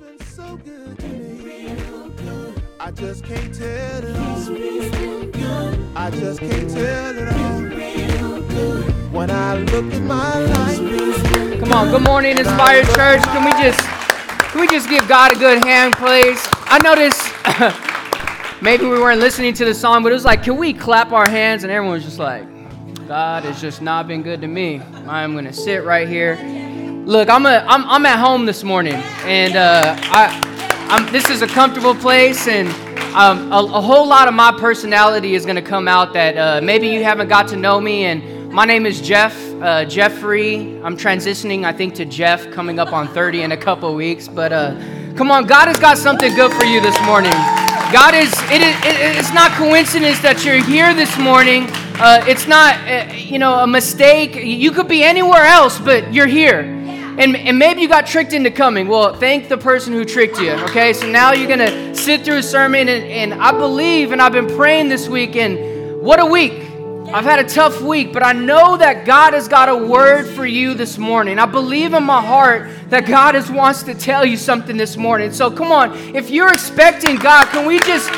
been so good to me. I just can't tell it all. I just can't tell it all. When I look at my life, Come on, good morning, Inspired Church. Can we just can we just give God a good hand, please? I noticed maybe we weren't listening to the song, but it was like, can we clap our hands? And everyone was just like, God has just not been good to me. I'm gonna sit right here. Look, I'm a I'm, I'm at home this morning, and uh, I I'm, this is a comfortable place, and um, a, a whole lot of my personality is gonna come out that uh, maybe you haven't got to know me and. My name is Jeff, uh, Jeffrey. I'm transitioning, I think, to Jeff coming up on 30 in a couple weeks. But uh, come on, God has got something good for you this morning. God is, it is it, it's not coincidence that you're here this morning. Uh, it's not, uh, you know, a mistake. You could be anywhere else, but you're here. And, and maybe you got tricked into coming. Well, thank the person who tricked you, okay? So now you're going to sit through a sermon, and, and I believe, and I've been praying this week, and what a week. I've had a tough week, but I know that God has got a word for you this morning. I believe in my heart that God has wants to tell you something this morning. So come on, if you're expecting God, can we just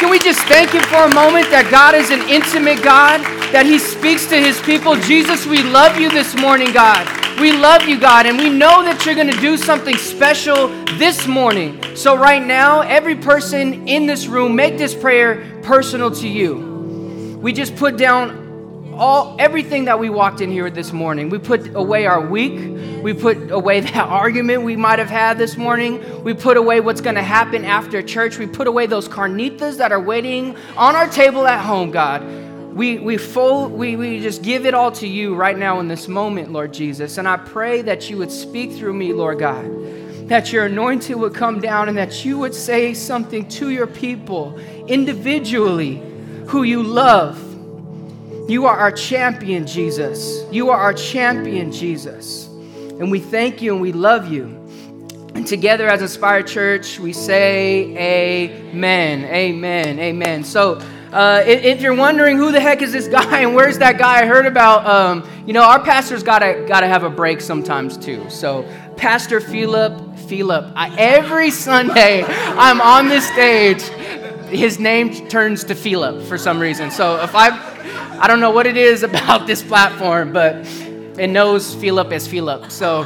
can we just thank him for a moment that God is an intimate God, that he speaks to his people. Jesus, we love you this morning, God. We love you, God, and we know that you're going to do something special this morning. So right now, every person in this room, make this prayer personal to you. We just put down all everything that we walked in here this morning. We put away our week. We put away that argument we might have had this morning. We put away what's going to happen after church. We put away those carnitas that are waiting on our table at home, God. We, we, full, we, we just give it all to you right now in this moment, Lord Jesus. And I pray that you would speak through me, Lord God. That your anointing would come down and that you would say something to your people individually who you love. You are our champion, Jesus. You are our champion, Jesus. And we thank you and we love you. And together as Inspired Church, we say amen, amen, amen. So, uh, if, you're wondering who the heck is this guy and where's that guy I heard about, um, you know, our pastor's gotta gotta have a break sometimes too. So, Pastor Philip, Philip, I, every Sunday I'm on this stage his name turns to Philip for some reason. So if I, I don't know what it is about this platform, but it knows Philip as Philip. So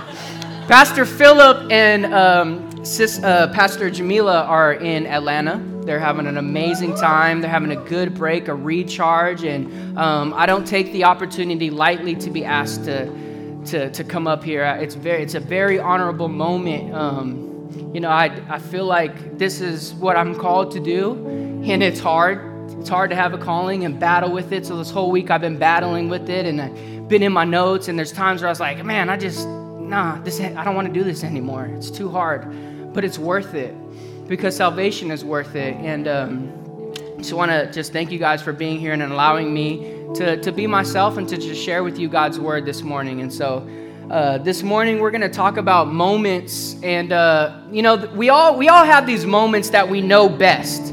Pastor Philip and um, sis, uh, Pastor Jamila are in Atlanta. They're having an amazing time. They're having a good break, a recharge, and um, I don't take the opportunity lightly to be asked to, to, to come up here. It's very, it's a very honorable moment. Um, you know, I, I feel like this is what I'm called to do, and it's hard. It's hard to have a calling and battle with it. So this whole week I've been battling with it, and I've been in my notes. And there's times where I was like, man, I just nah, this I don't want to do this anymore. It's too hard, but it's worth it because salvation is worth it. And um, just want to just thank you guys for being here and allowing me to to be myself and to just share with you God's word this morning. And so. Uh, this morning we're going to talk about moments, and uh, you know we all we all have these moments that we know best.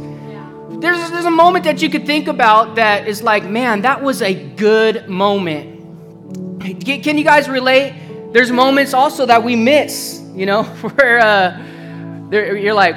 There's there's a moment that you could think about that is like, man, that was a good moment. Can you guys relate? There's moments also that we miss, you know, where uh, you're like,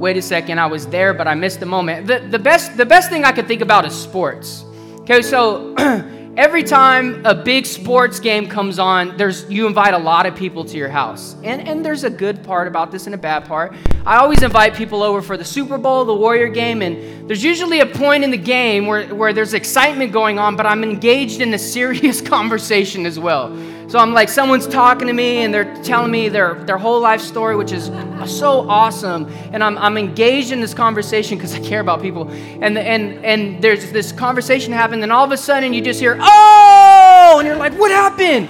wait a second, I was there, but I missed the moment. The, the best the best thing I could think about is sports. Okay, so. every time a big sports game comes on, there's you invite a lot of people to your house. And and there's a good part about this and a bad part. I always invite people over for the Super Bowl, the Warrior game, and there's usually a point in the game where, where there's excitement going on, but I'm engaged in a serious conversation as well. So I'm like, someone's talking to me and they're telling me their, their whole life story, which is so awesome. And I'm, I'm engaged in this conversation because I care about people. And, and, and there's this conversation happening, and all of a sudden you just hear, oh! And you're like, what happened?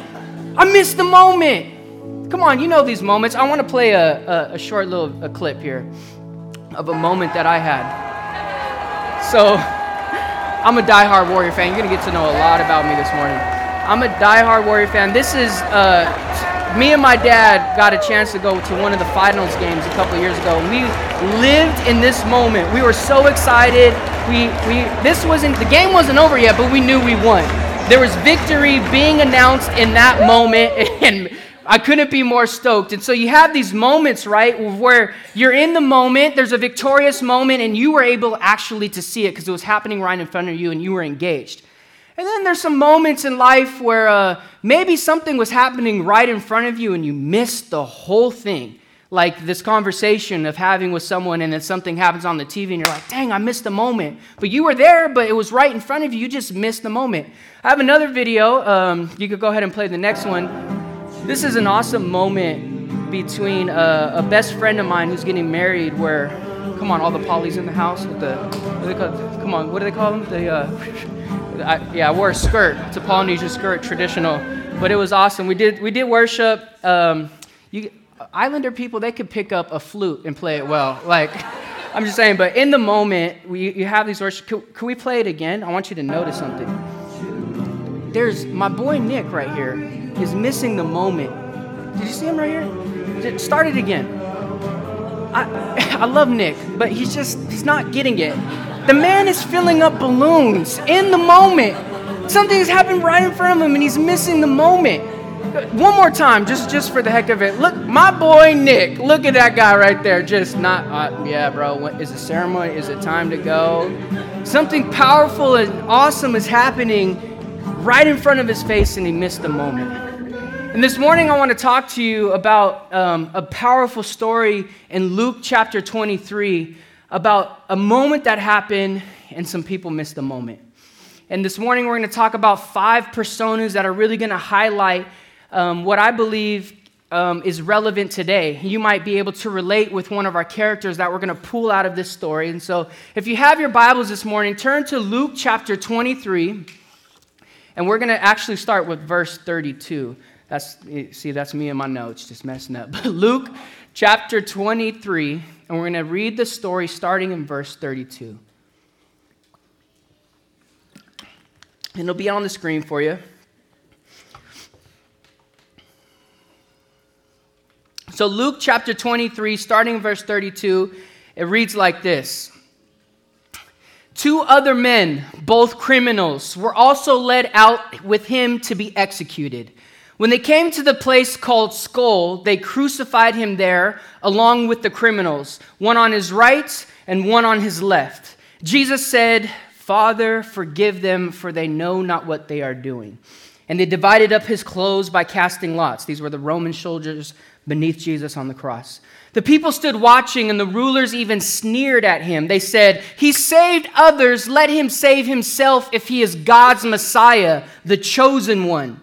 I missed the moment. Come on, you know these moments. I want to play a, a, a short little a clip here of a moment that I had. So, I'm a die-hard Warrior fan. You're going to get to know a lot about me this morning. I'm a die-hard Warrior fan. This is uh, me and my dad got a chance to go to one of the finals games a couple years ago. We lived in this moment. We were so excited. We we this wasn't the game wasn't over yet, but we knew we won. There was victory being announced in that moment, and I couldn't be more stoked. And so you have these moments, right, where you're in the moment, there's a victorious moment, and you were able actually to see it because it was happening right in front of you and you were engaged. And then there's some moments in life where uh, maybe something was happening right in front of you and you missed the whole thing. Like this conversation of having with someone, and then something happens on the TV, and you're like, dang, I missed the moment. But you were there, but it was right in front of you. You just missed the moment. I have another video. Um, you could go ahead and play the next one. This is an awesome moment between a, a best friend of mine who's getting married, where, come on, all the polys in the house with the, what do they call, come on, what do they call them? The, uh, I, yeah, I wore a skirt. It's a Polynesian skirt, traditional. But it was awesome. We did, we did worship. Um, you, Islander people, they could pick up a flute and play it well. Like, I'm just saying, but in the moment, we, you have these worship. Can, can we play it again? I want you to notice something. There's my boy Nick right here is missing the moment. Did you see him right here? Start it again. I, I love Nick, but he's just, he's not getting it. The man is filling up balloons in the moment. Something has happened right in front of him and he's missing the moment. One more time, just just for the heck of it. Look, my boy Nick. Look at that guy right there. Just not, uh, yeah, bro. What, is it ceremony? Is it time to go? Something powerful and awesome is happening right in front of his face, and he missed the moment. And this morning, I want to talk to you about um, a powerful story in Luke chapter 23 about a moment that happened and some people missed the moment. And this morning, we're going to talk about five personas that are really going to highlight um, what I believe um, is relevant today. You might be able to relate with one of our characters that we're going to pull out of this story. And so, if you have your Bibles this morning, turn to Luke chapter 23, and we're going to actually start with verse 32. That's see, that's me in my notes, just messing up. Luke chapter 23, and we're going to read the story starting in verse 32. And it'll be on the screen for you. So, Luke chapter 23, starting in verse 32, it reads like this Two other men, both criminals, were also led out with him to be executed. When they came to the place called Skull, they crucified him there along with the criminals, one on his right and one on his left. Jesus said, Father, forgive them, for they know not what they are doing. And they divided up his clothes by casting lots. These were the Roman soldiers beneath Jesus on the cross. The people stood watching, and the rulers even sneered at him. They said, He saved others, let him save himself if he is God's Messiah, the chosen one.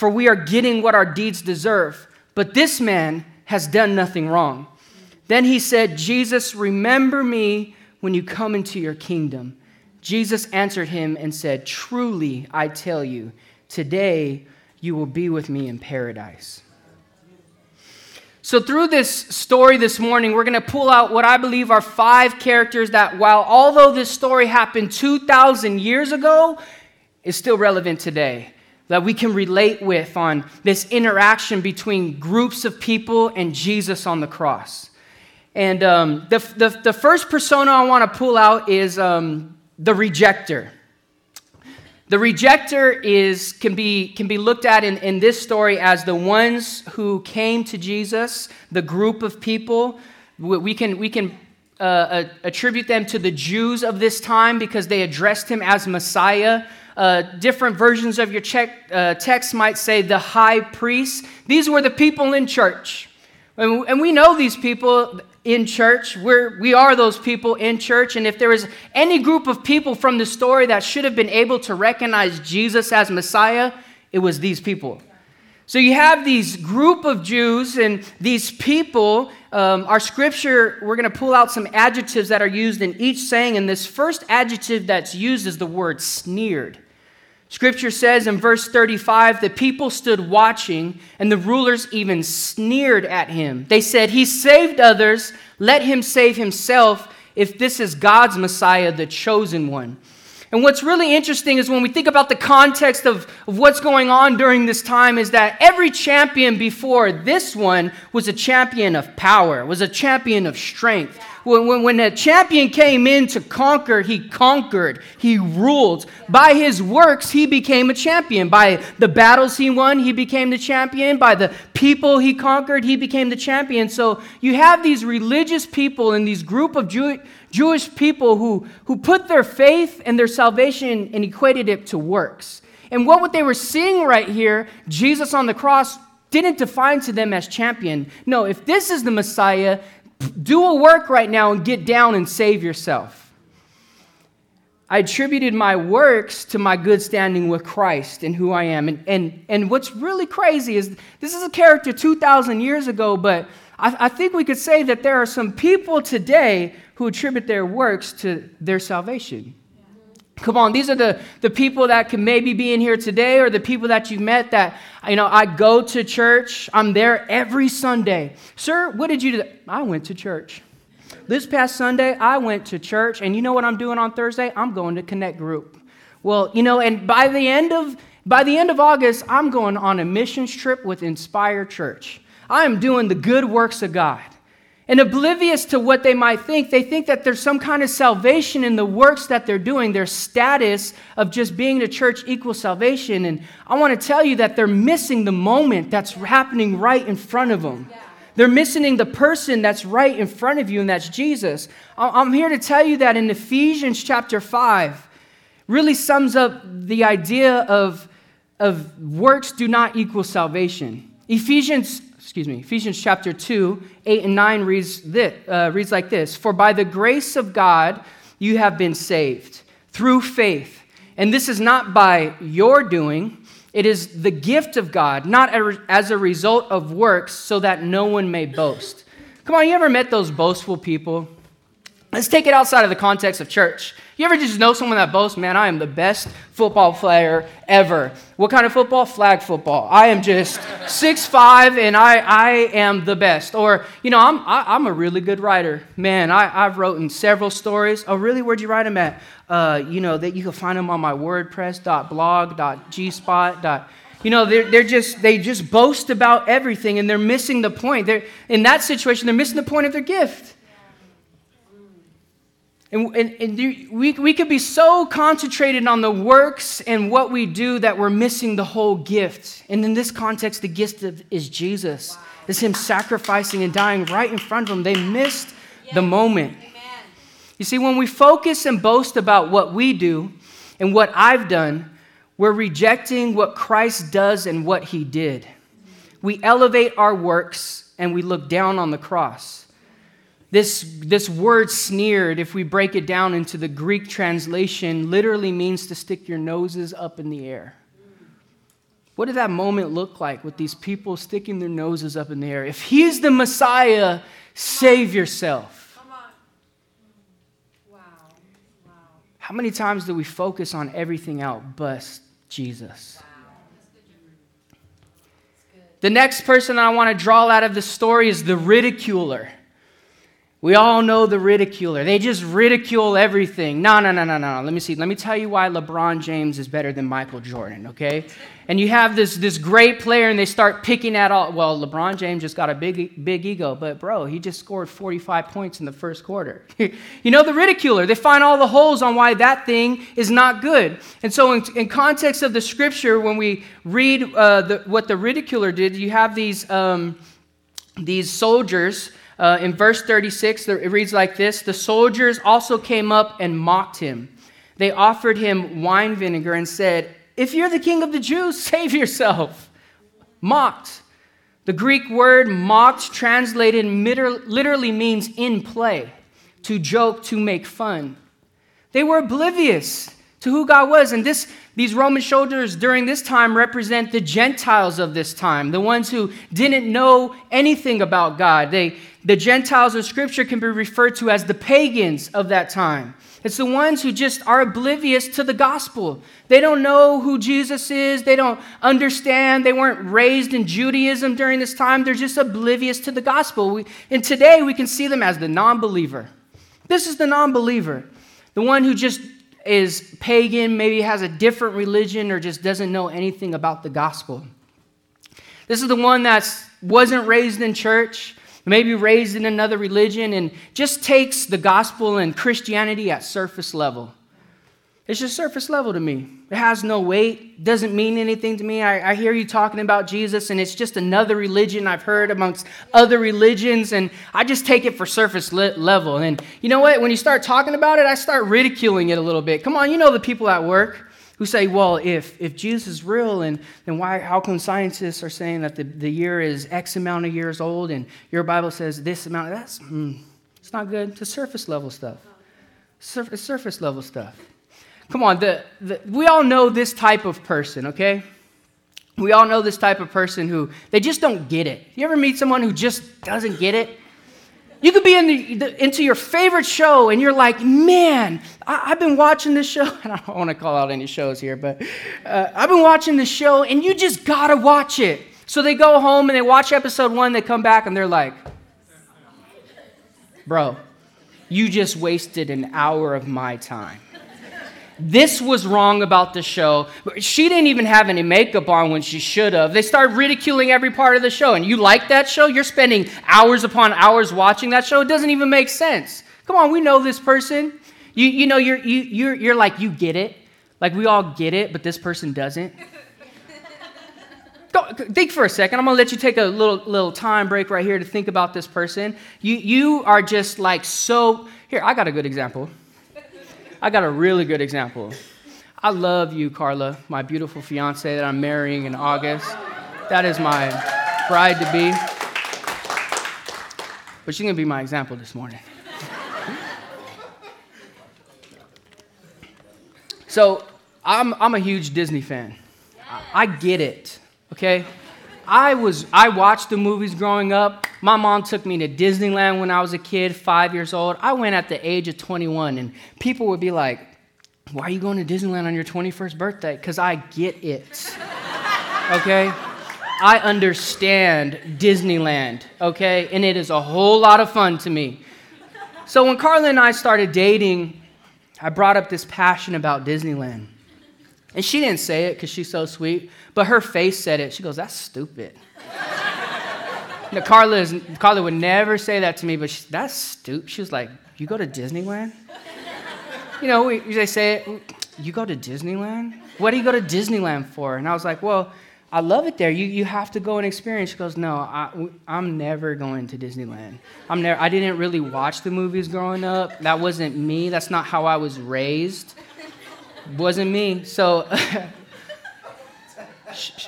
for we are getting what our deeds deserve. But this man has done nothing wrong. Then he said, Jesus, remember me when you come into your kingdom. Jesus answered him and said, Truly, I tell you, today you will be with me in paradise. So, through this story this morning, we're going to pull out what I believe are five characters that, while although this story happened 2,000 years ago, is still relevant today that we can relate with on this interaction between groups of people and Jesus on the cross. And um, the, the, the, first persona I want to pull out is um, the rejecter. The rejecter is, can, be, can be looked at in, in this story as the ones who came to Jesus, the group of people. We can, we can uh, attribute them to the Jews of this time because they addressed him as Messiah uh, different versions of your check, uh, text might say the high priest. These were the people in church. And, and we know these people in church. We're, we are those people in church. And if there is any group of people from the story that should have been able to recognize Jesus as Messiah, it was these people. So you have these group of Jews and these people. Um, our scripture, we're going to pull out some adjectives that are used in each saying. And this first adjective that's used is the word sneered. Scripture says in verse 35 the people stood watching, and the rulers even sneered at him. They said, He saved others, let him save himself if this is God's Messiah, the chosen one. And what's really interesting is when we think about the context of, of what's going on during this time, is that every champion before this one was a champion of power, was a champion of strength. When, when, when a champion came in to conquer, he conquered, he ruled. By his works, he became a champion. By the battles he won, he became the champion. By the people he conquered, he became the champion. So you have these religious people and these group of Jew, Jewish people who, who put their faith and their salvation and equated it to works. And what they were seeing right here, Jesus on the cross, didn't define to them as champion. No, if this is the Messiah, do a work right now and get down and save yourself. I attributed my works to my good standing with Christ and who I am. And, and, and what's really crazy is this is a character 2,000 years ago, but I, I think we could say that there are some people today who attribute their works to their salvation. Come on, these are the, the people that can maybe be in here today or the people that you've met that, you know, I go to church, I'm there every Sunday. Sir, what did you do? I went to church. This past Sunday, I went to church, and you know what I'm doing on Thursday? I'm going to Connect Group. Well, you know, and by the end of by the end of August, I'm going on a missions trip with Inspire Church. I am doing the good works of God. And oblivious to what they might think, they think that there's some kind of salvation in the works that they're doing. Their status of just being in a church equals salvation. And I want to tell you that they're missing the moment that's happening right in front of them. They're missing the person that's right in front of you, and that's Jesus. I'm here to tell you that in Ephesians chapter 5 really sums up the idea of, of works do not equal salvation. Ephesians excuse me, Ephesians chapter 2, 8 and 9 reads, this, uh, reads like this For by the grace of God you have been saved through faith. And this is not by your doing, it is the gift of God, not as a result of works, so that no one may boast. Come on, you ever met those boastful people? Let's take it outside of the context of church. You ever just know someone that boasts, man, I am the best football player ever? What kind of football? Flag football. I am just six five, and I, I am the best. Or, you know, I'm, I, am i am a really good writer. Man, I, I've written several stories. Oh, really? Where'd you write them at? Uh, you know, that you can find them on my wordpress.blog.gspot. You know, they're, they're just, they just boast about everything, and they're missing the point. They're, in that situation, they're missing the point of their gift. And, and, and, we, we could be so concentrated on the works and what we do that we're missing the whole gift. And in this context, the gift of, is Jesus. Wow. It's Him sacrificing and dying right in front of them. They missed yeah. the moment. Amen. You see, when we focus and boast about what we do and what I've done, we're rejecting what Christ does and what He did. We elevate our works and we look down on the cross. This, this word sneered, if we break it down into the Greek translation, literally means to stick your noses up in the air. What did that moment look like with these people sticking their noses up in the air? If he's the Messiah, save yourself. How many times do we focus on everything else but Jesus? The next person I want to draw out of the story is the ridiculer. We all know the ridiculer. They just ridicule everything. No, no, no, no, no. Let me see. Let me tell you why LeBron James is better than Michael Jordan, okay? And you have this, this great player and they start picking at all. Well, LeBron James just got a big, big ego, but bro, he just scored 45 points in the first quarter. you know, the ridiculer. They find all the holes on why that thing is not good. And so, in, in context of the scripture, when we read uh, the, what the ridiculer did, you have these, um, these soldiers uh, in verse 36, it reads like this The soldiers also came up and mocked him. They offered him wine vinegar and said, If you're the king of the Jews, save yourself. Mocked. The Greek word mocked, translated literally means in play, to joke, to make fun. They were oblivious to who God was. And this, these Roman soldiers during this time represent the Gentiles of this time, the ones who didn't know anything about God. They, the Gentiles in Scripture can be referred to as the pagans of that time. It's the ones who just are oblivious to the gospel. They don't know who Jesus is. They don't understand. They weren't raised in Judaism during this time. They're just oblivious to the gospel. We, and today we can see them as the non believer. This is the non believer, the one who just is pagan, maybe has a different religion, or just doesn't know anything about the gospel. This is the one that wasn't raised in church maybe raised in another religion, and just takes the gospel and Christianity at surface level. It's just surface level to me. It has no weight, doesn't mean anything to me. I, I, hear you talking about Jesus, and it's just another religion I've heard amongst other religions, and I just take it for surface level. And you know what? When you start talking about it, I start ridiculing it a little bit. Come on, you know the people at work who say, well, if, if Jesus is real, and then why, how come scientists are saying that the, the year is X amount of years old and your Bible says this amount? That's, mm, it's not good. It's surface level stuff. It's surface level stuff. Come on, the, the, we all know this type of person, okay? We all know this type of person who they just don't get it. You ever meet someone who just doesn't get it? You could be in the, the, into your favorite show and you're like, man, I, have been watching this show. And I don't want to call out any shows here, but uh, I've been watching this show and you just got to watch it. So they go home and they watch episode one, they come back and they're like, bro, you just wasted an hour of my time this was wrong about the show. She didn't even have any makeup on when she should have. They started ridiculing every part of the show. And you like that show? You're spending hours upon hours watching that show. It doesn't even make sense. Come on, we know this person. You, you know, you're, you, you're, you're like, you get it. Like, we all get it, but this person doesn't. Go, think for a second. I'm going to let you take a little, little time break right here to think about this person. You, you are just like so. Here, I got a good example. I got a really good example. I love you, Carla, my beautiful fiance that I'm marrying in August. That is my bride to be. But she's to be my example this morning. so, I'm, I'm a huge Disney fan. I, I get it, okay? I was I watched the movies growing up. My mom took me to Disneyland when I was a kid, 5 years old. I went at the age of 21 and people would be like, "Why are you going to Disneyland on your 21st birthday?" Cuz I get it. Okay? I understand Disneyland, okay? And it is a whole lot of fun to me. So when Carla and I started dating, I brought up this passion about Disneyland. And she didn't say it because she's so sweet, but her face said it. She goes, That's stupid. now, Carla, is, Carla would never say that to me, but she, that's stupid. She was like, You go to Disneyland? You know, we, they say it, You go to Disneyland? What do you go to Disneyland for? And I was like, Well, I love it there. You, you have to go and experience. She goes, No, I, I'm never going to Disneyland. I'm never, I didn't really watch the movies growing up. That wasn't me. That's not how I was raised. Wasn't me. So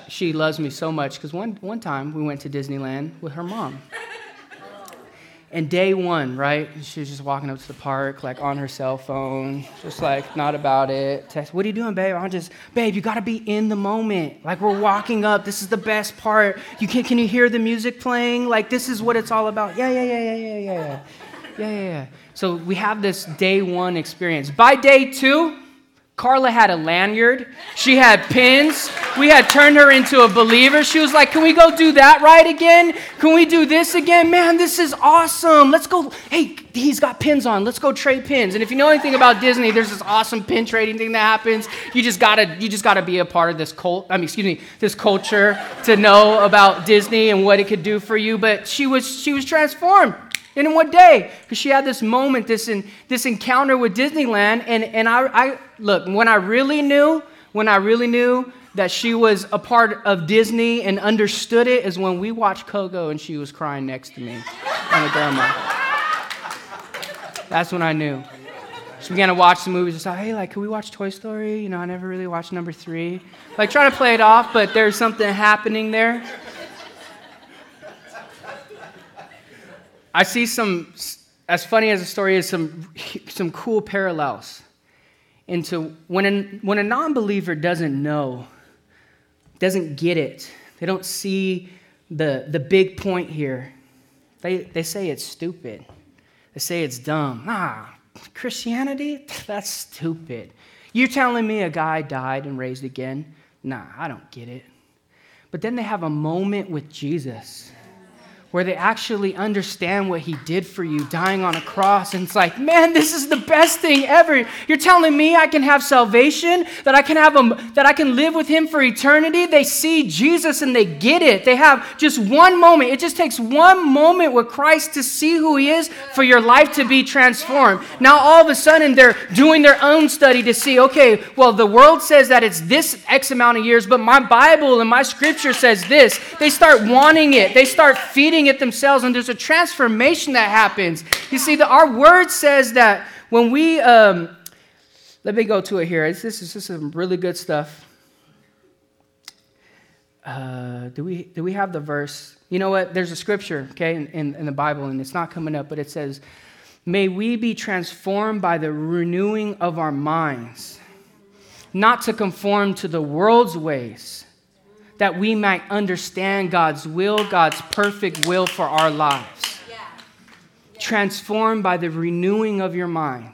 she loves me so much because one, one time we went to Disneyland with her mom. And day one, right? She was just walking up to the park, like on her cell phone, just like not about it. Text, what are you doing, babe? I'm just, babe, you gotta be in the moment. Like we're walking up. This is the best part. You can, can you hear the music playing? Like this is what it's all about. Yeah, yeah, yeah, yeah, yeah, yeah, yeah, yeah, yeah. yeah. So we have this day one experience. By day two, Carla had a lanyard. She had pins. We had turned her into a believer. She was like, Can we go do that right again? Can we do this again? Man, this is awesome. Let's go. Hey, he's got pins on. Let's go trade pins. And if you know anything about Disney, there's this awesome pin trading thing that happens. You just gotta, you just gotta be a part of this cult. I mean, excuse me, this culture to know about Disney and what it could do for you. But she was, she was transformed. And in what day? Because she had this moment, this, in, this encounter with Disneyland. And, and I, I, look, when I really knew, when I really knew that she was a part of Disney and understood it is when we watched Coco and she was crying next to me on the grandma. That's when I knew. She began to watch the movies and said, hey, like, can we watch Toy Story? You know, I never really watched number three. Like, trying to play it off, but there's something happening there. I see some, as funny as the story is, some, some cool parallels into when a, when a non believer doesn't know, doesn't get it, they don't see the, the big point here. They, they say it's stupid. They say it's dumb. Nah, Christianity? That's stupid. You're telling me a guy died and raised again? Nah, I don't get it. But then they have a moment with Jesus where they actually understand what he did for you, dying on a cross. And it's like, man, this is the best thing ever. You're telling me I can have salvation, that I can have a, that I can live with him for eternity. They see Jesus and they get it. They have just one moment. It just takes one moment with Christ to see who he is for your life to be transformed. Now all of a sudden they're doing their own study to see, okay, well, the world says that it's this X amount of years, but my Bible and my scripture says this. They start wanting it. They start feeding doing it themselves, and there's a transformation that happens. You see, the, our word says that when we, um, let me go to it here. This is, this is some really good stuff. Uh, do we do we have the verse? You know what? There's a scripture, okay, in, in, in the Bible, and it's not coming up, but it says, "May we be transformed by the renewing of our minds, not to conform to the world's ways." That we might understand God's will, God's perfect will for our lives. Transformed by the renewing of your mind.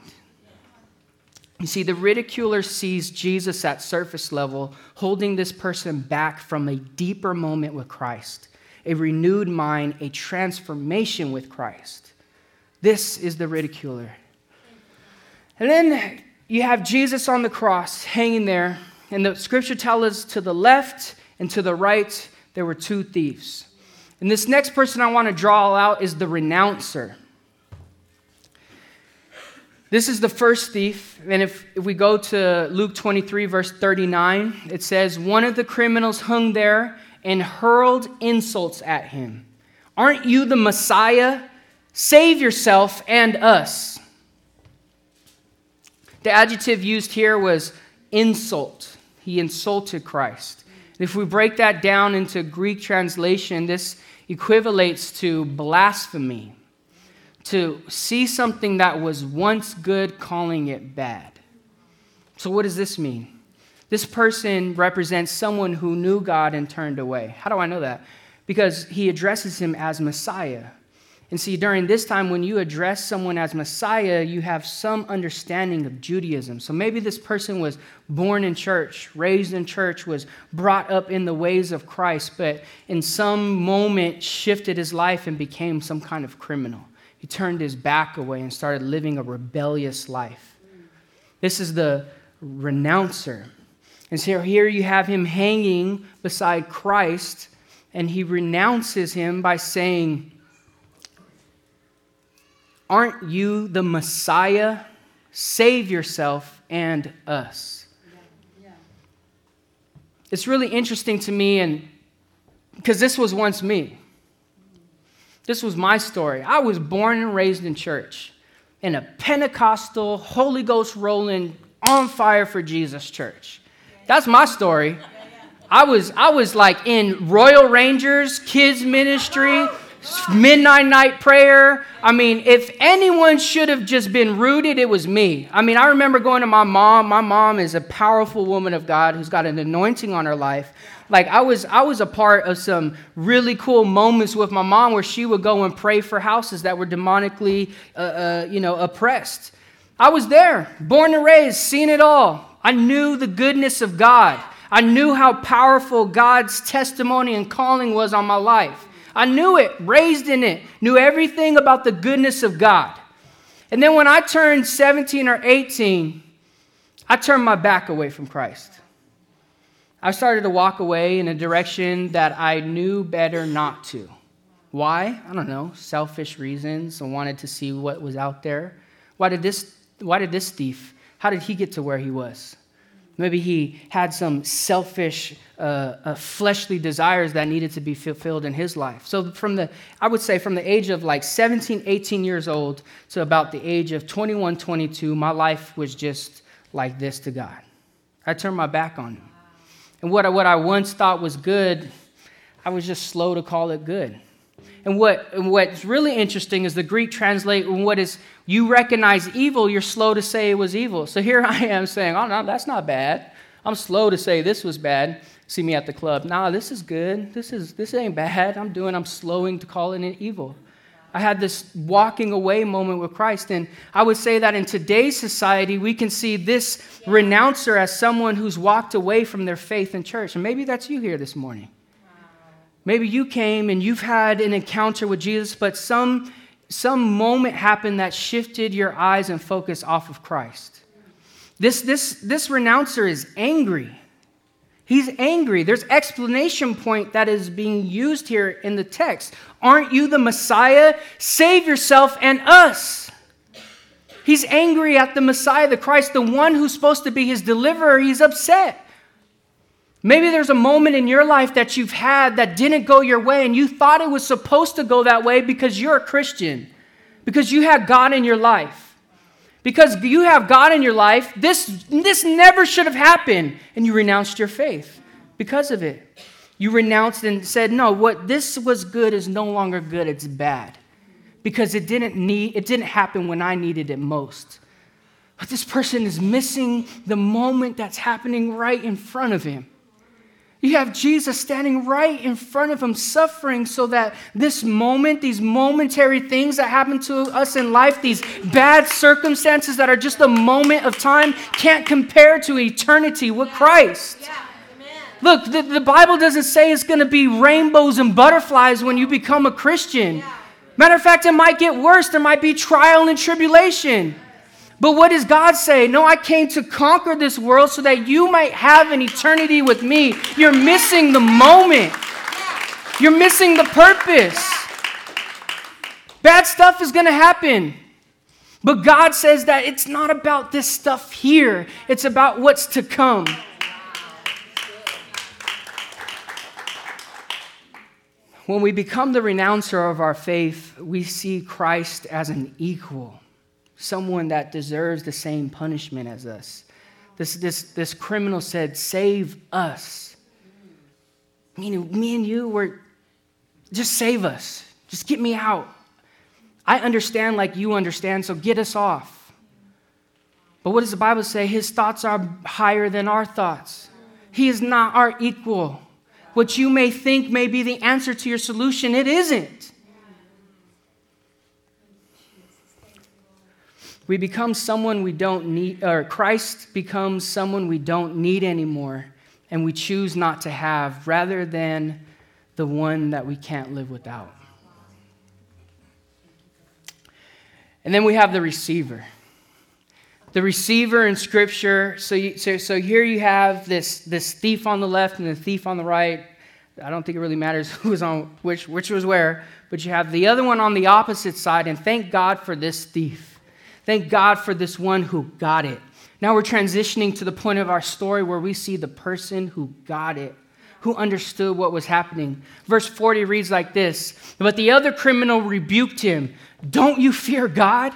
You see, the ridiculer sees Jesus at surface level, holding this person back from a deeper moment with Christ, a renewed mind, a transformation with Christ. This is the ridiculer. And then you have Jesus on the cross hanging there, and the scripture tells us to the left and to the right, there were two thieves. And this next person I want to draw out is the renouncer. This is the first thief. And if, if we go to Luke 23, verse 39, it says, One of the criminals hung there and hurled insults at him. Aren't you the Messiah? Save yourself and us. The adjective used here was insult. He insulted Christ. If we break that down into Greek translation, this equivalates to blasphemy, to see something that was once good, calling it bad. So, what does this mean? This person represents someone who knew God and turned away. How do I know that? Because he addresses him as Messiah. And see, during this time, when you address someone as Messiah, you have some understanding of Judaism. So maybe this person was born in church, raised in church, was brought up in the ways of Christ, but in some moment shifted his life and became some kind of criminal. He turned his back away and started living a rebellious life. This is the renouncer. And so here you have him hanging beside Christ, and he renounces him by saying, Aren't you the Messiah? Save yourself and us. It's really interesting to me, and because this was once me. This was my story. I was born and raised in church in a Pentecostal, Holy Ghost rolling, on fire for Jesus church. That's my story. I was, I was like in Royal Rangers, kids ministry, midnight night prayer. I mean, if anyone should have just been rooted, it was me. I mean, I remember going to my mom. My mom is a powerful woman of God who's got an anointing on her life. Like I was, I was a part of some really cool moments with my mom where she would go and pray for houses that were demonically, uh, uh, you know, oppressed. I was there, born and raised, seen it all. I knew the goodness of God. I knew how powerful God's testimony and calling was on my life. I knew it, raised in it, knew everything about the goodness of God. And then when I turned 17 or 18, I turned my back away from Christ. I started to walk away in a direction that I knew better not to. Why? I don't know. Selfish reasons. I wanted to see what was out there. Why did this, why did this thief, how did he get to where he was? Maybe he had some selfish, uh, uh, fleshly desires that needed to be fulfilled in his life. So, from the, I would say, from the age of like 17, 18 years old to about the age of 21, 22, my life was just like this to God. I turned my back on him. And what I, what I once thought was good, I was just slow to call it good. And what, and what's really interesting is the Greek translate what is you recognize evil, you're slow to say it was evil. So here I am saying, oh no, that's not bad. I'm slow to say this was bad. See me at the club. Nah, this is good. This is this ain't bad. I'm doing, I'm slowing to call it an evil. I had this walking away moment with Christ. And I would say that in today's society, we can see this renouncer as someone who's walked away from their faith in church. And maybe that's you here this morning. Maybe you came and you've had an encounter with Jesus, but some, some moment happened that shifted your eyes and focus off of Christ. This, this, this renouncer is angry. He's angry. There's explanation point that is being used here in the text. Aren't you the Messiah? Save yourself and us. He's angry at the Messiah, the Christ, the one who's supposed to be his deliverer. He's upset. Maybe there's a moment in your life that you've had that didn't go your way and you thought it was supposed to go that way because you're a Christian, because you had God in your life. Because you have God in your life, this, this never should have happened. And you renounced your faith because of it. You renounced and said, No, what this was good is no longer good, it's bad. Because it didn't need it didn't happen when I needed it most. But this person is missing the moment that's happening right in front of him. You have Jesus standing right in front of him, suffering so that this moment, these momentary things that happen to us in life, these bad circumstances that are just a moment of time, can't compare to eternity with Christ. Look, the, the Bible doesn't say it's going to be rainbows and butterflies when you become a Christian. Matter of fact, it might get worse. There might be trial and tribulation. But what does God say? No, I came to conquer this world so that you might have an eternity with me. You're missing the moment, you're missing the purpose. Bad stuff is going to happen. But God says that it's not about this stuff here, it's about what's to come. When we become the renouncer of our faith, we see Christ as an equal someone that deserves the same punishment as us. This, this, this criminal said, Save us. Meaning, me and you were, just save us. Just get me out. I understand like you understand, so get us off. But what does the Bible say? His thoughts are higher than our thoughts. He is not our equal. What you may think may be the answer to your solution, it isn't. We become someone we don't need, or Christ becomes someone we don't need anymore, and we choose not to have rather than the one that we can't live without. And then we have the receiver. The receiver in Scripture, so, you, so, so here you have this, this thief on the left and the thief on the right. I don't think it really matters who was on which, which was where, but you have the other one on the opposite side, and thank God for this thief. Thank God for this one who got it. Now we're transitioning to the point of our story where we see the person who got it, who understood what was happening. Verse 40 reads like this But the other criminal rebuked him Don't you fear God?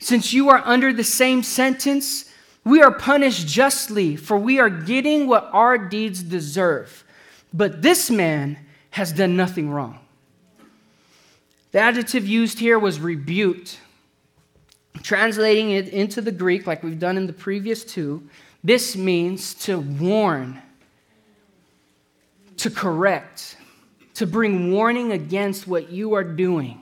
Since you are under the same sentence, we are punished justly, for we are getting what our deeds deserve. But this man has done nothing wrong. The adjective used here was rebuked. Translating it into the Greek, like we've done in the previous two, this means to warn, to correct, to bring warning against what you are doing.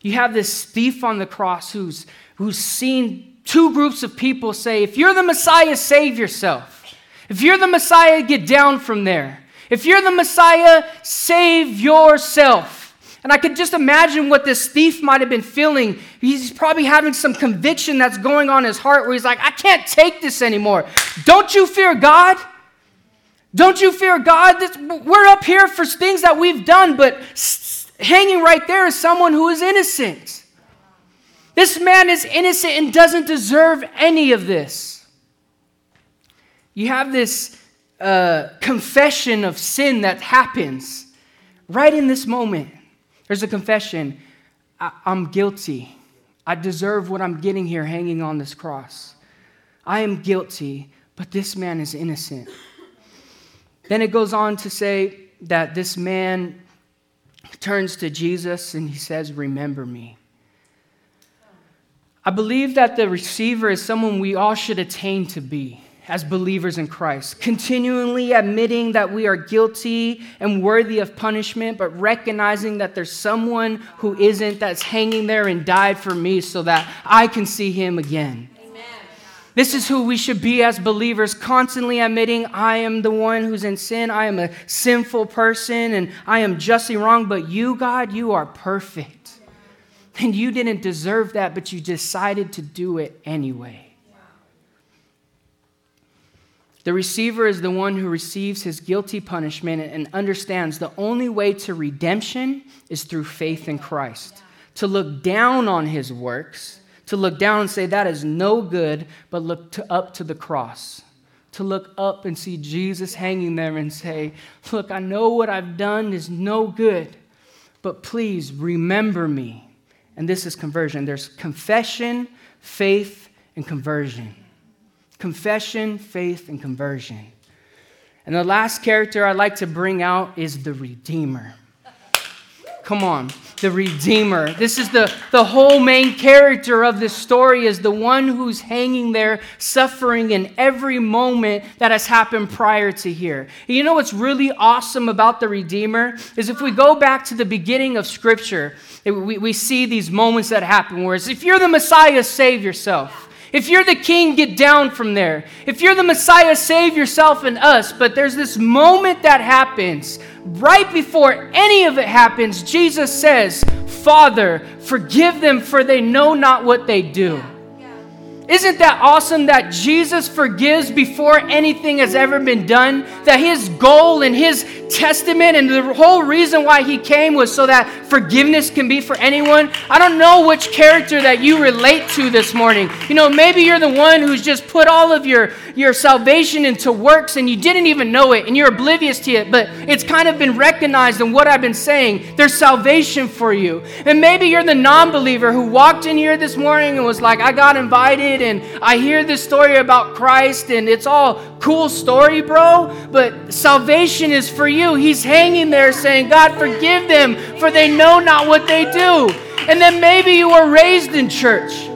You have this thief on the cross who's, who's seen two groups of people say, If you're the Messiah, save yourself. If you're the Messiah, get down from there. If you're the Messiah, save yourself. And I could just imagine what this thief might have been feeling. He's probably having some conviction that's going on in his heart where he's like, I can't take this anymore. Don't you fear God? Don't you fear God? This, we're up here for things that we've done, but hanging right there is someone who is innocent. This man is innocent and doesn't deserve any of this. You have this uh, confession of sin that happens right in this moment. There's a confession I, am guilty. I deserve what I'm getting here hanging on this cross. I am guilty, but this man is innocent. Then it goes on to say that this man turns to Jesus and he says, Remember me. I believe that the receiver is someone we all should attain to be as believers in Christ, continually admitting that we are guilty and worthy of punishment, but recognizing that there's someone who isn't that's hanging there and died for me so that I can see him again. This is who we should be as believers, constantly admitting, I am the one who's in sin. I am a sinful person and I am justly wrong. But you, God, you are perfect. And you didn't deserve that, but you decided to do it anyway. The receiver is the one who receives his guilty punishment and understands the only way to redemption is through faith in Christ. To look down on his works, to look down and say, that is no good, but look to, up to the cross. To look up and see Jesus hanging there and say, Look, I know what I've done is no good, but please remember me. And this is conversion. There's confession, faith, and conversion confession, faith, and conversion. And the last character I'd like to bring out is the Redeemer. Come on, the Redeemer. This is the, the whole main character of this story is the one who's hanging there suffering in every moment that has happened prior to here. And you know what's really awesome about the Redeemer is if we go back to the beginning of Scripture, we, we see these moments that happen where it's, if you're the Messiah, save yourself. If you're the king, get down from there. If you're the Messiah, save yourself and us. But there's this moment that happens. Right before any of it happens, Jesus says, Father, forgive them, for they know not what they do. Isn't that awesome that Jesus forgives before anything has ever been done? That his goal and his testament and the whole reason why he came was so that forgiveness can be for anyone? I don't know which character that you relate to this morning. You know, maybe you're the one who's just put all of your, your salvation into works and you didn't even know it and you're oblivious to it, but it's kind of been recognized in what I've been saying. There's salvation for you. And maybe you're the non believer who walked in here this morning and was like, I got invited and I hear this story about Christ and it's all cool story, bro, but salvation is for you. He's hanging there saying, God, forgive them, for they know not what they do. And then maybe you were raised in church.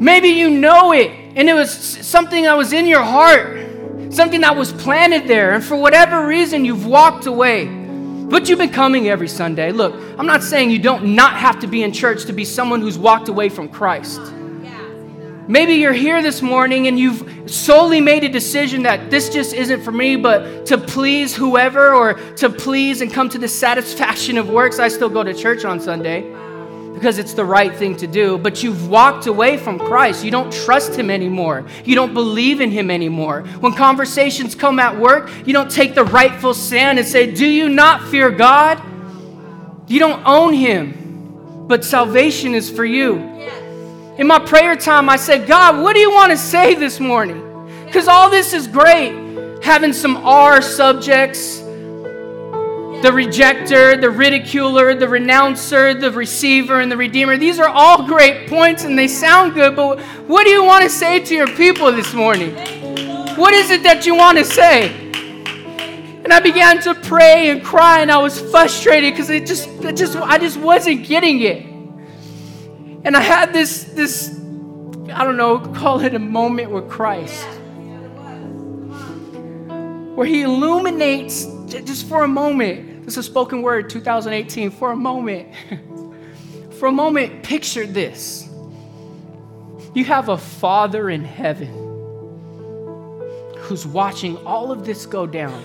Maybe you know it, and it was something that was in your heart, something that was planted there, and for whatever reason, you've walked away. But you've been coming every Sunday. Look, I'm not saying you don't not have to be in church to be someone who's walked away from Christ. Maybe you're here this morning and you've solely made a decision that this just isn't for me, but to please whoever or to please and come to the satisfaction of works, I still go to church on Sunday because it's the right thing to do. But you've walked away from Christ. You don't trust Him anymore. You don't believe in Him anymore. When conversations come at work, you don't take the rightful stand and say, Do you not fear God? You don't own Him, but salvation is for you. In my prayer time, I said, God, what do you want to say this morning? Because all this is great. Having some R subjects, the rejecter, the ridiculer, the renouncer, the receiver, and the redeemer. These are all great points and they sound good, but what do you want to say to your people this morning? What is it that you want to say? And I began to pray and cry and I was frustrated because it just, it just I just wasn't getting it. And I had this, this, I don't know, call it a moment with Christ. Where he illuminates just for a moment. This is spoken word 2018. For a moment. for a moment, picture this. You have a father in heaven who's watching all of this go down,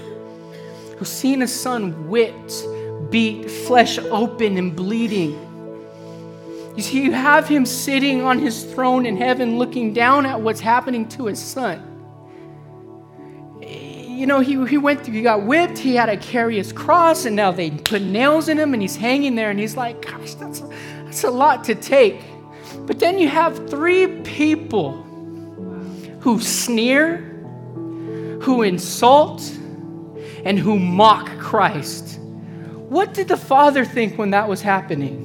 who's seen a son whipped, beat, flesh open and bleeding you see, you have him sitting on his throne in heaven looking down at what's happening to his son. You know, he, he went through, he got whipped, he had to carry his cross, and now they put nails in him, and he's hanging there, and he's like, gosh, that's, that's a lot to take. But then you have three people who sneer, who insult, and who mock Christ. What did the Father think when that was happening?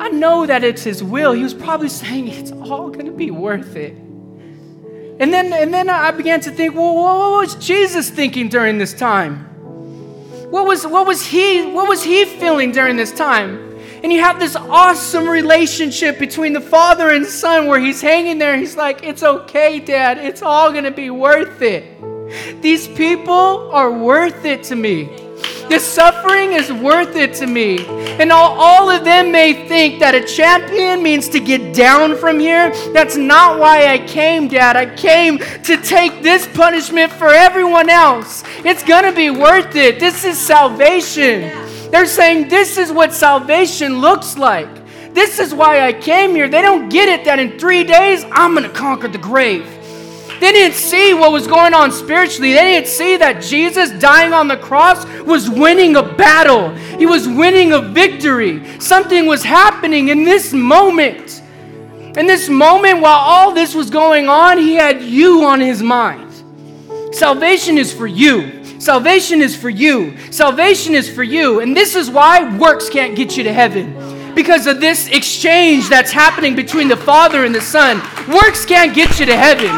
I know that it's His will. He was probably saying it's all going to be worth it. And then, and then I began to think, well, what was Jesus thinking during this time? What was, what was he, what was he feeling during this time? And you have this awesome relationship between the father and son where he's hanging there. He's like, It's okay, dad. It's all going to be worth it. These people are worth it to me. This suffering is worth it to me. And all, all of them may think that a champion means to get down from here. That's not why I came, Dad. I came to take this punishment for everyone else. It's going to be worth it. This is salvation. They're saying this is what salvation looks like. This is why I came here. They don't get it that in three days, I'm going to conquer the grave. They didn't see what was going on spiritually. They didn't see that Jesus dying on the cross was winning a battle, he was winning a victory. Something was happening in this moment. In this moment, while all this was going on, he had you on his mind. Salvation is for you. Salvation is for you. Salvation is for you. And this is why works can't get you to heaven. Because of this exchange that's happening between the Father and the Son. Works can't get you to heaven.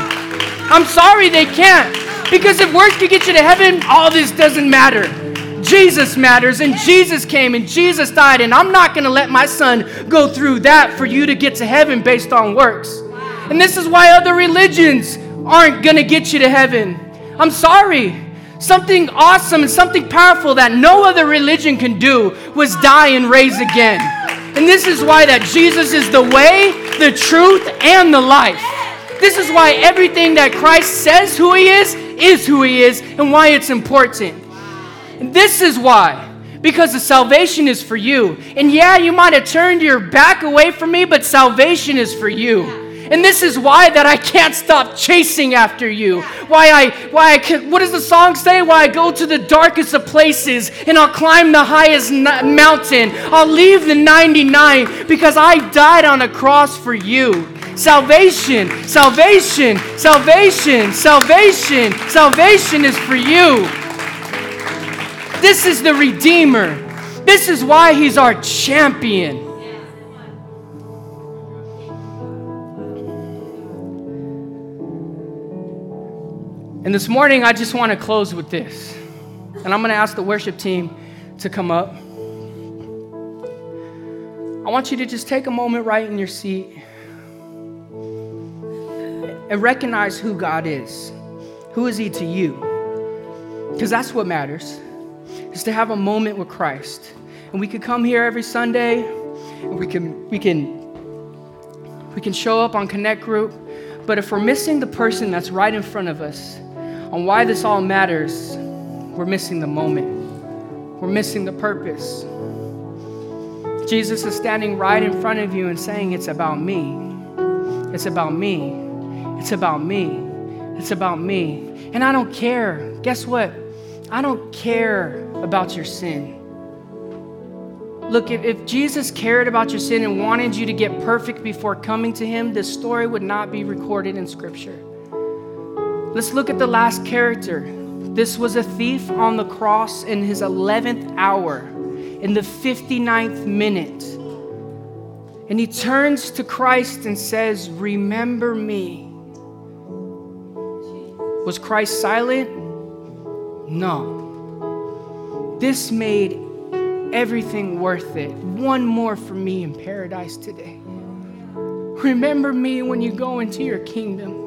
I'm sorry they can't. Because if works can get you to heaven, all this doesn't matter. Jesus matters, and Jesus came, and Jesus died, and I'm not going to let my son go through that for you to get to heaven based on works. And this is why other religions aren't going to get you to heaven. I'm sorry. Something awesome and something powerful that no other religion can do was die and raise again. And this is why that Jesus is the way, the truth, and the life. This is why everything that Christ says who he is, is who he is, and why it's important. And this is why. Because the salvation is for you. And yeah, you might have turned your back away from me, but salvation is for you. And this is why that I can't stop chasing after you. Why I why I can, what does the song say? Why I go to the darkest of places and I'll climb the highest mountain. I'll leave the 99 because I died on a cross for you. Salvation, salvation, salvation, salvation, salvation is for you. This is the Redeemer. This is why He's our champion. And this morning, I just want to close with this. And I'm going to ask the worship team to come up. I want you to just take a moment right in your seat and recognize who God is. Who is He to you? Because that's what matters, is to have a moment with Christ. And we could come here every Sunday, and we can, we can, we can show up on Connect Group, but if we're missing the person that's right in front of us on why this all matters, we're missing the moment. We're missing the purpose. Jesus is standing right in front of you and saying, It's about me. It's about me. It's about me. It's about me. And I don't care. Guess what? I don't care about your sin. Look, if, if Jesus cared about your sin and wanted you to get perfect before coming to Him, this story would not be recorded in Scripture. Let's look at the last character. This was a thief on the cross in his 11th hour, in the 59th minute. And he turns to Christ and says, Remember me was Christ silent? No. This made everything worth it. One more for me in paradise today. Remember me when you go into your kingdom.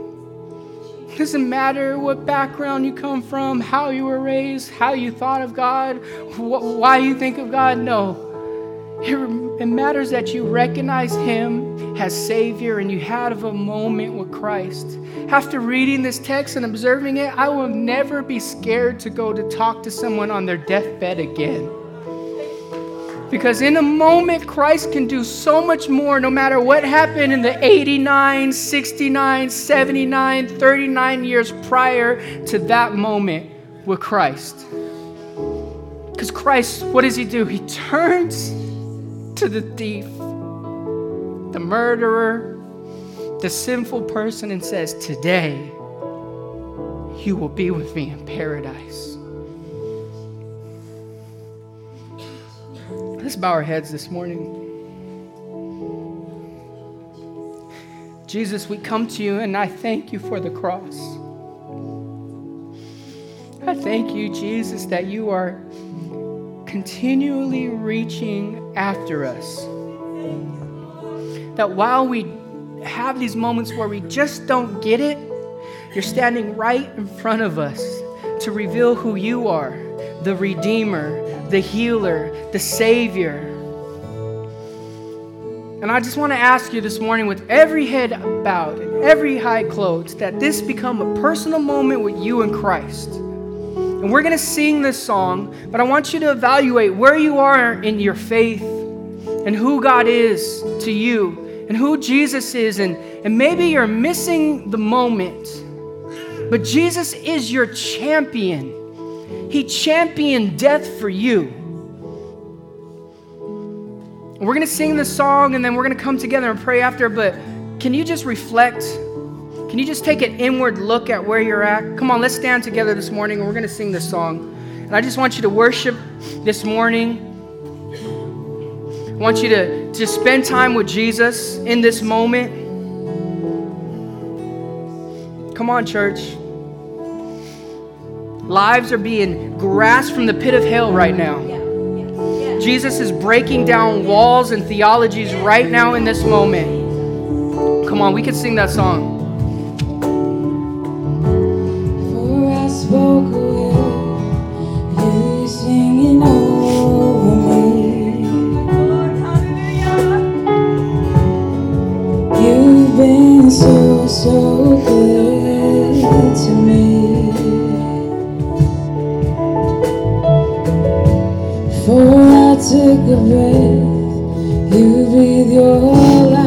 Doesn't matter what background you come from, how you were raised, how you thought of God, wh- why you think of God. No. It, it matters that you recognize Him as Savior and you have a moment with Christ. After reading this text and observing it, I will never be scared to go to talk to someone on their deathbed again. Because in a moment, Christ can do so much more no matter what happened in the 89, 69, 79, 39 years prior to that moment with Christ. Because Christ, what does He do? He turns to the thief, the murderer, the sinful person, and says, Today you will be with me in paradise. Let's bow our heads this morning. Jesus, we come to you and I thank you for the cross. I thank you, Jesus, that you are continually reaching after us. That while we have these moments where we just don't get it, you're standing right in front of us to reveal who you are the Redeemer, the Healer, the Savior. And I just want to ask you this morning, with every head bowed and every eye closed, that this become a personal moment with you and Christ. And we're going to sing this song, but I want you to evaluate where you are in your faith and who God is to you and who Jesus is. And, and maybe you're missing the moment, but Jesus is your champion. He championed death for you. We're going to sing the song and then we're going to come together and pray after, but can you just reflect? Can you just take an inward look at where you're at? Come on, let's stand together this morning and we're going to sing this song. And I just want you to worship this morning. I want you to, to spend time with Jesus in this moment. Come on, church. Lives are being grasped from the pit of hell right now. Jesus is breaking down walls and theologies right now in this moment. Come on, we can sing that song. A breath, you breathe your life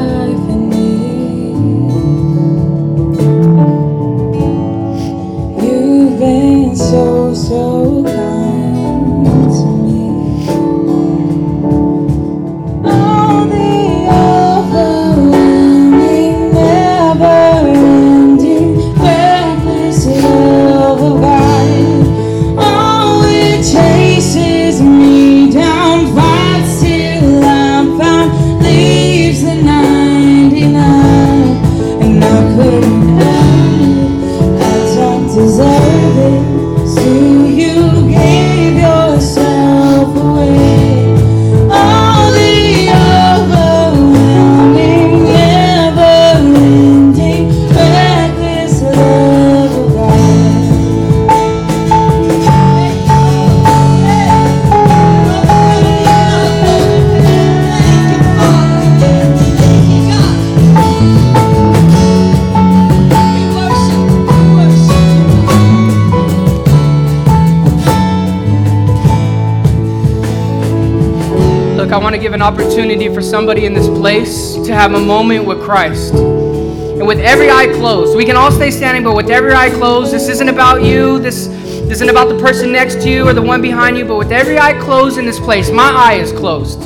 an opportunity for somebody in this place to have a moment with Christ. And with every eye closed, we can all stay standing, but with every eye closed, this isn't about you. This, isn't about the person next to you or the one behind you, but with every eye closed in this place, my eye is closed.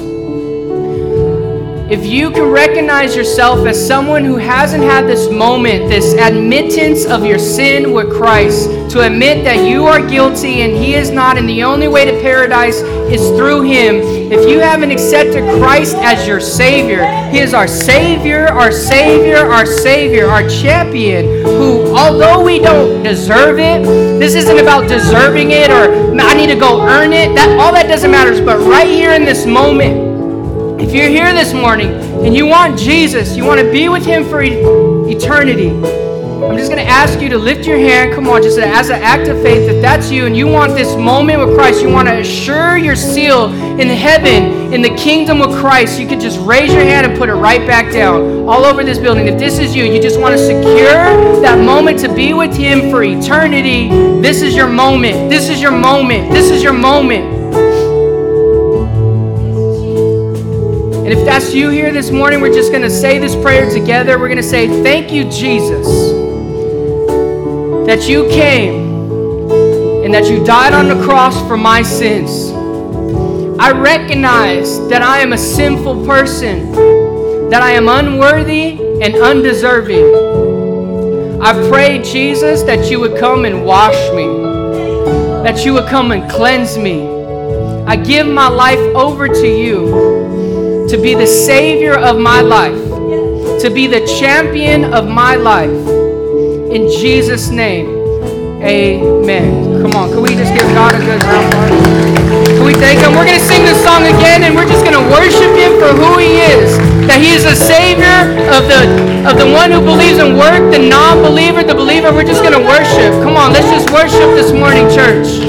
If you can recognize yourself as someone who hasn't had this moment, this admittance of your sin with Christ, to admit that you are guilty and He is not, and the only way to paradise is through Him. If you haven't accepted Christ as your Savior, He is our Savior, our Savior, our Savior, our champion, who, although we don't deserve it, this isn't about deserving it or I need to go earn it. That all that doesn't matter. But right here in this moment, if you're here this morning and you want Jesus, you want to be with Him for eternity, I'm just going to ask you to lift your hand. Come on, just as an act of faith, if that's you and you want this moment with Christ, you want to assure your seal in heaven, in the kingdom of Christ, you can just raise your hand and put it right back down all over this building. If this is you, you just want to secure that moment to be with Him for eternity, this is your moment. This is your moment. This is your moment. And if that's you here this morning, we're just going to say this prayer together. We're going to say, Thank you, Jesus, that you came and that you died on the cross for my sins. I recognize that I am a sinful person, that I am unworthy and undeserving. I pray, Jesus, that you would come and wash me, that you would come and cleanse me. I give my life over to you to be the Savior of my life, to be the champion of my life. In Jesus' name, amen. Come on, can we just give God a good round of applause? Can we thank Him? We're going to sing this song again, and we're just going to worship Him for who He is. That He is a Savior of the of the one who believes in work, the non-believer, the believer. We're just going to worship. Come on, let's just worship this morning, church.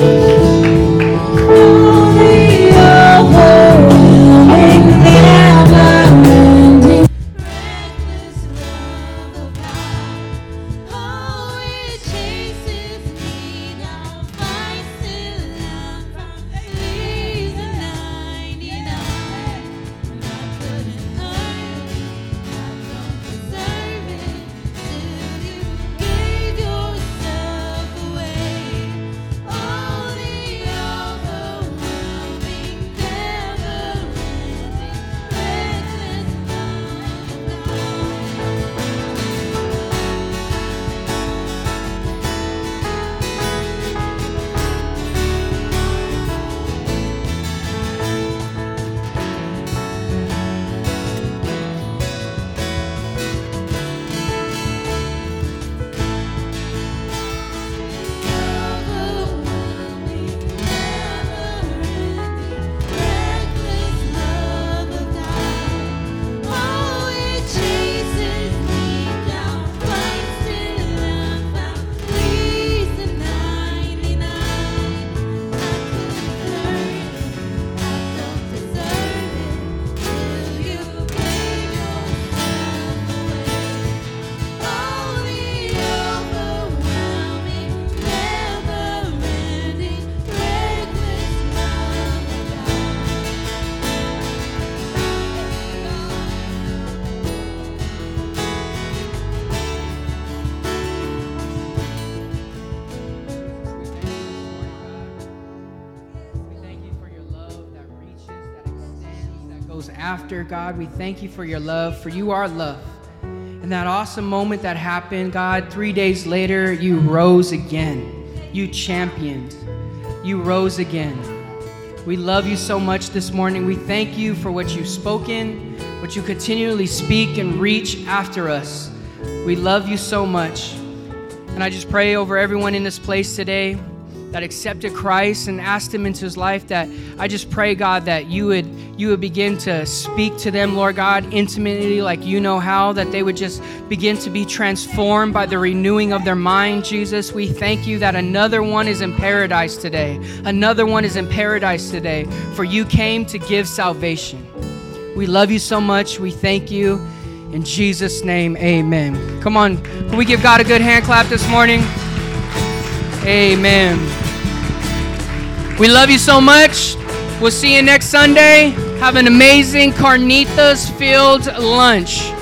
After, God. We thank you for your love, for you are love. And that awesome moment that happened, God, three days later, you rose again. You championed. You rose again. We love you so much this morning. We thank you for what you've spoken, what you continually speak and reach after us. We love you so much. And I just pray over everyone in this place today that accepted Christ and asked him into his life that I just pray God that you would you would begin to speak to them Lord God intimately like you know how that they would just begin to be transformed by the renewing of their mind Jesus. We thank you that another one is in paradise today. Another one is in paradise today for you came to give salvation. We love you so much. We thank you. In Jesus name amen. Come on can we give God a good hand clap this morning Amen. We love you so much. We'll see you next Sunday. Have an amazing carnitas filled lunch.